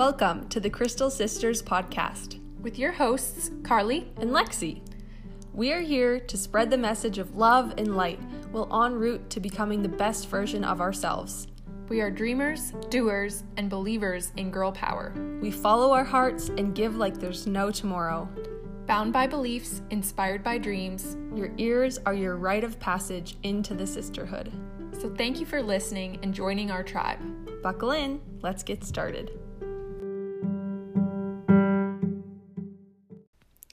Welcome to the Crystal Sisters podcast with your hosts, Carly and Lexi. We are here to spread the message of love and light while en route to becoming the best version of ourselves. We are dreamers, doers, and believers in girl power. We follow our hearts and give like there's no tomorrow. Bound by beliefs, inspired by dreams, your ears are your rite of passage into the sisterhood. So thank you for listening and joining our tribe. Buckle in, let's get started.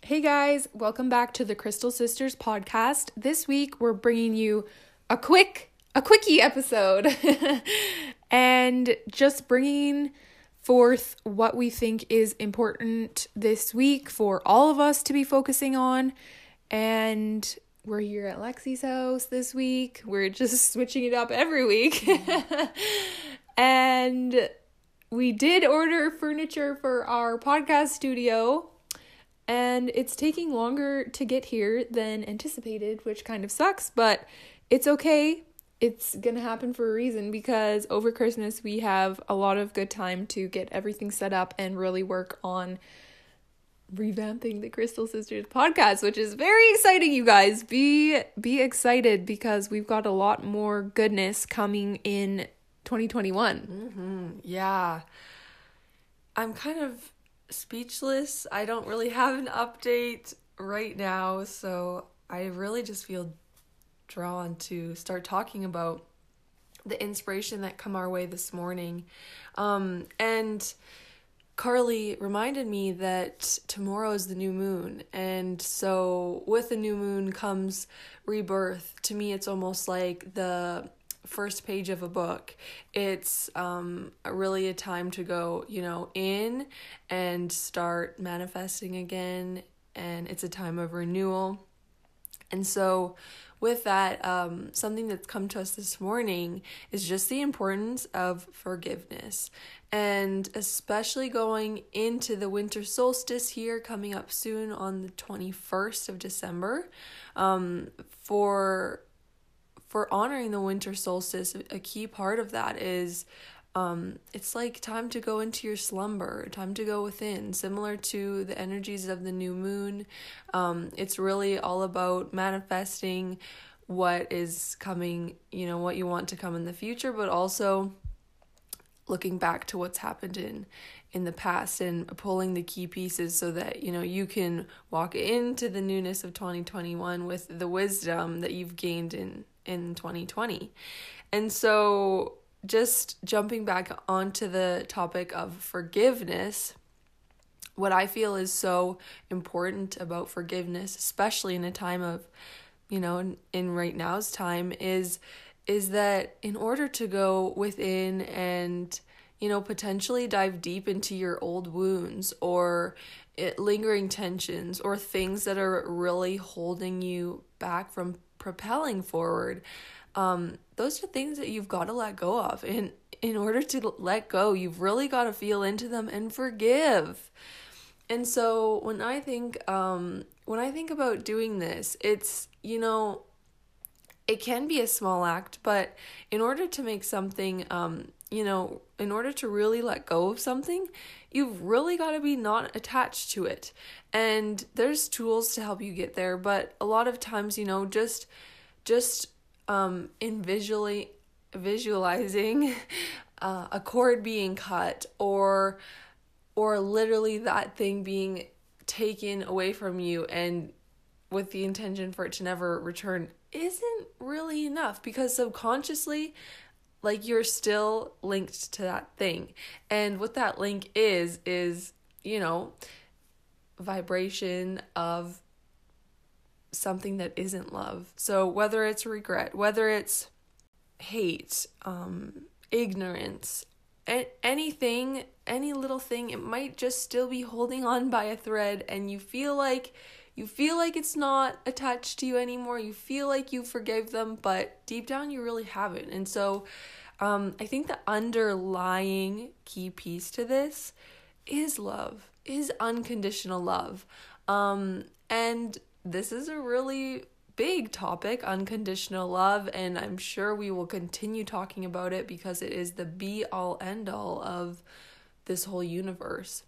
Hey guys, welcome back to the Crystal Sisters podcast. This week we're bringing you a quick a quickie episode and just bringing forth what we think is important this week for all of us to be focusing on and we're here at Lexi's house this week. We're just switching it up every week. and we did order furniture for our podcast studio and it's taking longer to get here than anticipated, which kind of sucks, but it's okay. It's gonna happen for a reason because over Christmas we have a lot of good time to get everything set up and really work on revamping the Crystal Sisters podcast, which is very exciting, you guys. Be be excited because we've got a lot more goodness coming in 2021. Mm-hmm. Yeah. I'm kind of speechless. I don't really have an update right now, so I really just feel drawn to start talking about the inspiration that come our way this morning. Um, and Carly reminded me that tomorrow is the new moon, and so with the new moon comes rebirth. To me, it's almost like the first page of a book. It's um, really a time to go, you know, in and start manifesting again. And it's a time of renewal. And so, with that, um, something that's come to us this morning is just the importance of forgiveness. And especially going into the winter solstice here coming up soon on the 21st of December. Um, for for honoring the winter solstice, a key part of that is um, it's like time to go into your slumber, time to go within, similar to the energies of the new moon. Um, it's really all about manifesting what is coming, you know, what you want to come in the future, but also looking back to what's happened in in the past and pulling the key pieces so that you know you can walk into the newness of 2021 with the wisdom that you've gained in in 2020. And so, just jumping back onto the topic of forgiveness, what I feel is so important about forgiveness, especially in a time of, you know, in, in right now's time, is is that in order to go within and you know potentially dive deep into your old wounds or it, lingering tensions or things that are really holding you back from propelling forward um, those are things that you've got to let go of. And in order to let go you've really got to feel into them and forgive. And so when i think um, when i think about doing this it's you know it can be a small act but in order to make something um, you know in order to really let go of something you've really got to be not attached to it. And there's tools to help you get there, but a lot of times, you know, just just um in visually visualizing uh, a cord being cut or or literally that thing being taken away from you and with the intention for it to never return isn't really enough because subconsciously like you're still linked to that thing. And what that link is, is, you know, vibration of something that isn't love. So whether it's regret, whether it's hate, um, ignorance, anything, any little thing, it might just still be holding on by a thread and you feel like you feel like it's not attached to you anymore. You feel like you forgave them, but deep down you really haven't. And so um, I think the underlying key piece to this is love, is unconditional love. Um, and this is a really big topic, unconditional love, and I'm sure we will continue talking about it because it is the be all end all of this whole universe.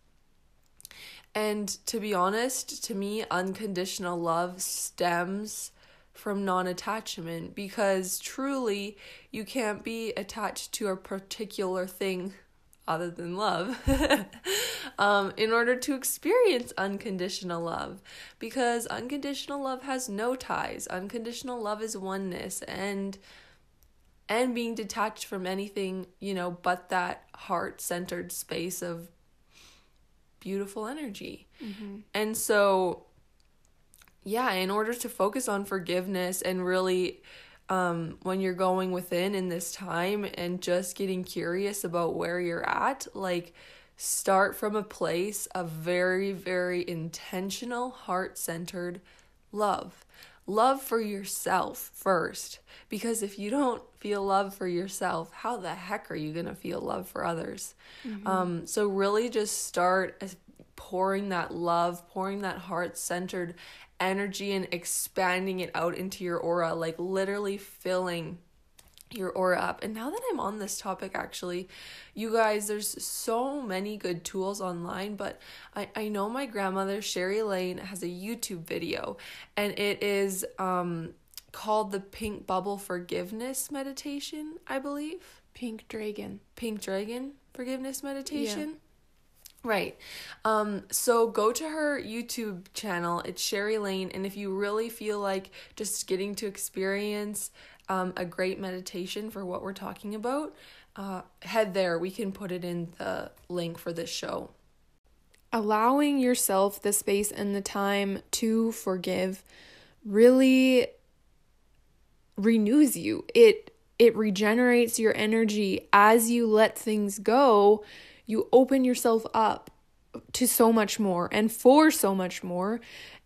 And to be honest, to me, unconditional love stems from non attachment because truly you can't be attached to a particular thing other than love. Um, in order to experience unconditional love because unconditional love has no ties. Unconditional love is oneness and and being detached from anything you know but that heart-centered space of beautiful energy mm-hmm. and so yeah in order to focus on forgiveness and really um, when you're going within in this time and just getting curious about where you're at, like start from a place of very, very intentional, heart centered love. Love for yourself first. Because if you don't feel love for yourself, how the heck are you going to feel love for others? Mm-hmm. Um, so, really just start pouring that love, pouring that heart centered energy and expanding it out into your aura, like literally filling your aura up. And now that I'm on this topic, actually, you guys, there's so many good tools online, but I, I know my grandmother, Sherry Laine, has a YouTube video, and it is um, called the Pink Bubble Forgiveness Meditation, I believe. Pink Dragon. Pink Dragon Forgiveness Meditation. Yeah. Right. Um, so go to her YouTube channel. It's Sherry Laine. And if you really feel like just getting to experience um, a great meditation for what we're talking about, uh, head there. We can put it in the link for this show. Allowing yourself the space and the time to forgive really renews you. It it regenerates your energy as you let things go you open yourself up to so much more and for so much more.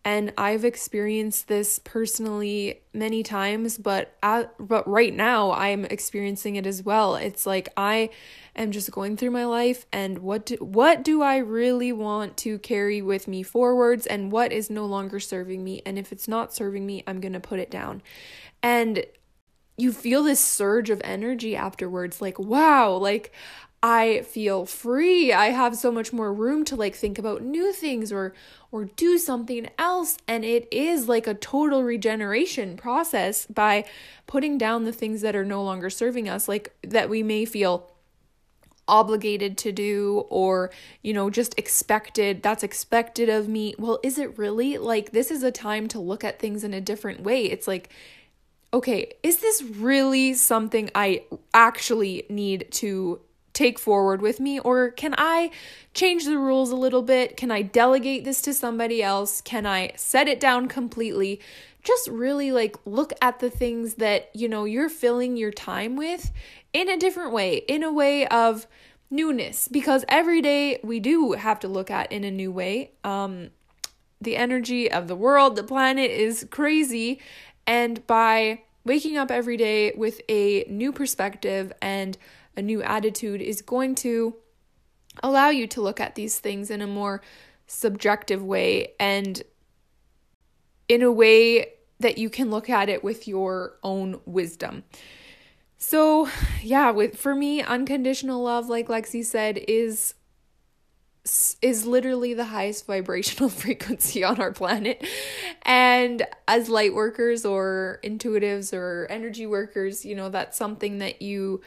And I've experienced this personally many times, but at, but right now I'm experiencing it as well. It's like I am just going through my life and what do, what do I really want to carry with me forwards and what is no longer serving me and if it's not serving me, I'm going to put it down. And you feel this surge of energy afterwards like wow, like I feel free. I have so much more room to like think about new things or or do something else. And it is like a total regeneration process by putting down the things that are no longer serving us like that we may feel obligated to do or you know just expected that's expected of me. Well is it really? Like this is a time to look at things in a different way. It's like okay is this really something i actually need to take forward with me? Or can I change the rules a little bit? Can I delegate this to somebody else? Can I set it down completely? Just really like look at the things that, you know, you're filling your time with in a different way, in a way of newness, because every day we do have to look at in a new way. Um, the energy of the world, the planet is crazy. And by waking up every day with a new perspective and a new attitude is going to allow you to look at these things in a more subjective way and in a way that you can look at it with your own wisdom. So, yeah, with for me unconditional love like Lexi said is is literally the highest vibrational frequency on our planet. And as light workers or intuitives or energy workers, you know, that's something that you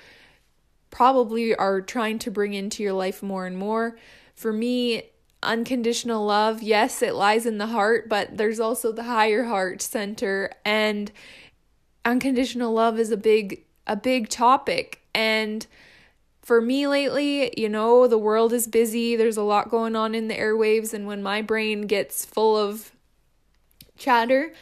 probably are trying to bring into your life more and more. For me, unconditional love, yes, it lies in the heart, but there's also the higher heart center and unconditional love is a big a big topic and for me lately, you know, the world is busy. There's a lot going on in the airwaves and when my brain gets full of chatter,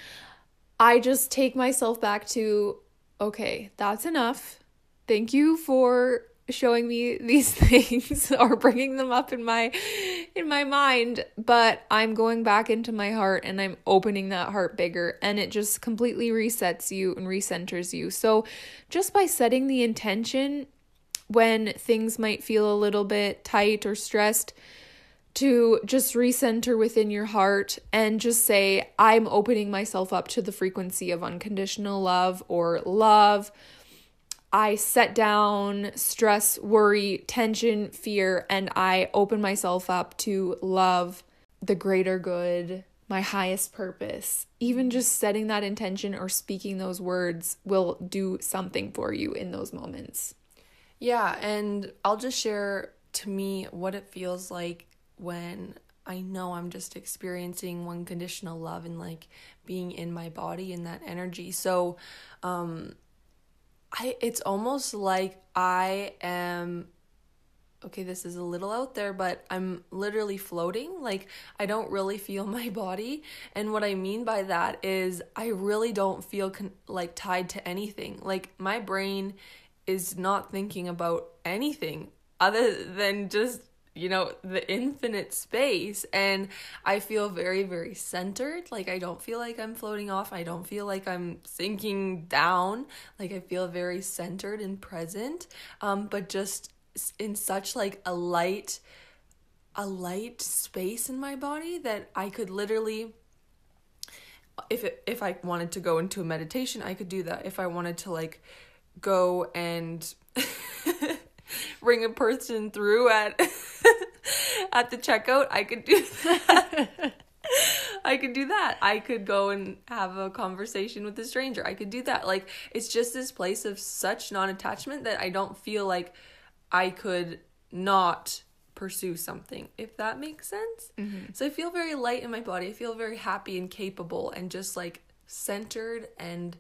I just take myself back to okay, that's enough thank you for showing me these things or bringing them up in my in my mind but i'm going back into my heart and i'm opening that heart bigger and it just completely resets you and recenters you. So just by setting the intention when things might feel a little bit tight or stressed to just recenter within your heart and just say i'm opening myself up to the frequency of unconditional love or love I set down stress, worry, tension, fear, and I open myself up to love, the greater good, my highest purpose. Even just setting that intention or speaking those words will do something for you in those moments. Yeah, and I'll just share to me what it feels like when I know I'm just experiencing unconditional love and like being in my body and that energy. So, um, I it's almost like I am okay, this is a little out there, but I'm literally floating. Like, I don't really feel my body. And what I mean by that is, I really don't feel con- like tied to anything. Like, my brain is not thinking about anything other than just you know the infinite space and i feel very very centered. Like i don't feel like i'm floating off. I don't feel like i'm sinking down. Like i feel very centered and present um but just in such like a light a light space in my body that i could literally if it, if i wanted to go into a meditation i could do that. If i wanted to like go and ring a person through at at the checkout, I could do that. I could do that. I could go and have a conversation with a stranger. I could do that. Like it's just this place of such non-attachment that I don't feel like I could not pursue something if that makes sense. Mm-hmm. So I feel very light in my body. I feel very happy and capable and just like centered and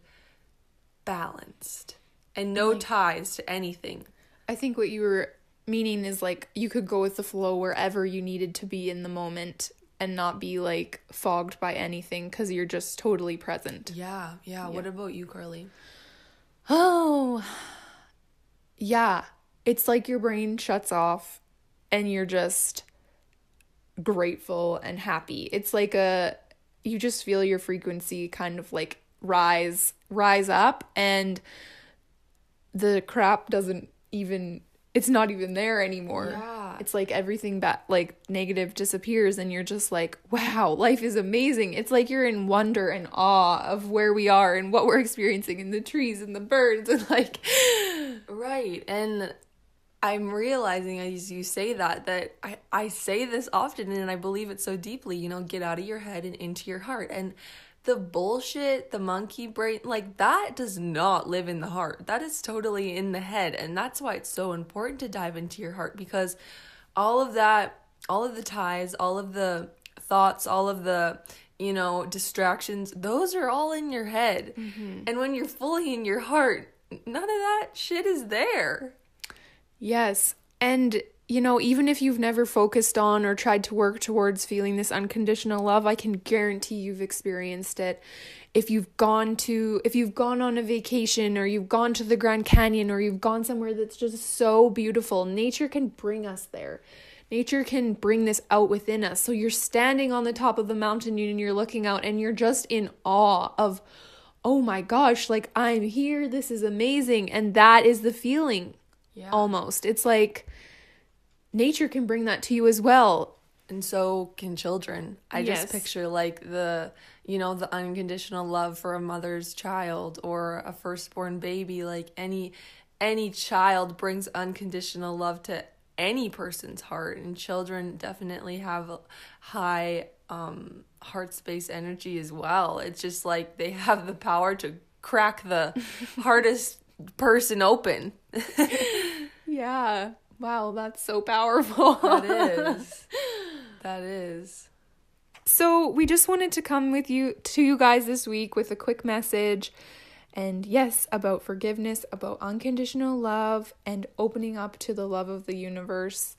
balanced and no ties to anything. I think what you were meaning is like you could go with the flow wherever you needed to be in the moment and not be like fogged by anything because you're just totally present. Yeah, yeah, yeah. What about you, Carly? Oh, yeah. It's like your brain shuts off and you're just grateful and happy. It's like a, you just feel your frequency kind of like rise, rise up and the crap doesn't even it's not even there anymore. Yeah. It's like everything that like negative disappears and you're just like, wow, life is amazing. It's like you're in wonder and awe of where we are and what we're experiencing and the trees and the birds and like Right. And I'm realizing as you say that that I, I say this often and I believe it so deeply, you know, get out of your head and into your heart. And the bullshit, the monkey brain, like that does not live in the heart. That is totally in the head. And that's why it's so important to dive into your heart because all of that, all of the ties, all of the thoughts, all of the, you know, distractions, those are all in your head. Mm-hmm. And when you're fully in your heart, none of that shit is there. Yes. And you know, even if you've never focused on or tried to work towards feeling this unconditional love, I can guarantee you've experienced it. If you've gone to if you've gone on a vacation or you've gone to the Grand Canyon or you've gone somewhere that's just so beautiful, nature can bring us there. Nature can bring this out within us. So you're standing on the top of the mountain and you're looking out and you're just in awe of oh my gosh, like I'm here, this is amazing. And that is the feeling. Yeah. Almost. It's like nature can bring that to you as well. And so can children. I yes. just picture like the, you know, the unconditional love for a mother's child or a firstborn baby. Like any any child brings unconditional love to any person's heart and children definitely have high um heart space energy as well it's just like they have the power to crack the hardest person open yeah Wow, that's so powerful. that is. That is. So, we just wanted to come with you to you guys this week with a quick message and yes, about forgiveness, about unconditional love and opening up to the love of the universe.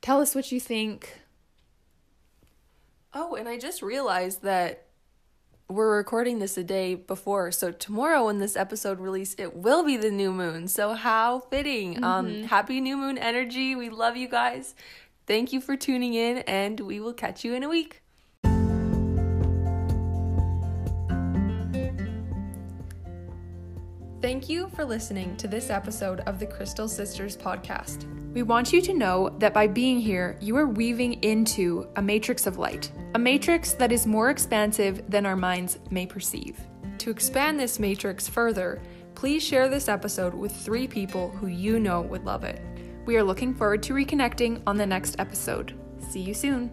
Tell us what you think. Oh, and I just realized that we're recording this a day before so tomorrow when this episode release it will be the new moon. So how fitting. Um, mm-hmm. um happy new moon energy. We love you guys. Thank you for tuning in and we will catch you in a week. Thank you for listening to this episode of the Crystal Sisters podcast. We want you to know that by being here, you are weaving into a matrix of light, a matrix that is more expansive than our minds may perceive. To expand this matrix further, please share this episode with three people who you know would love it. We are looking forward to reconnecting on the next episode. See you soon.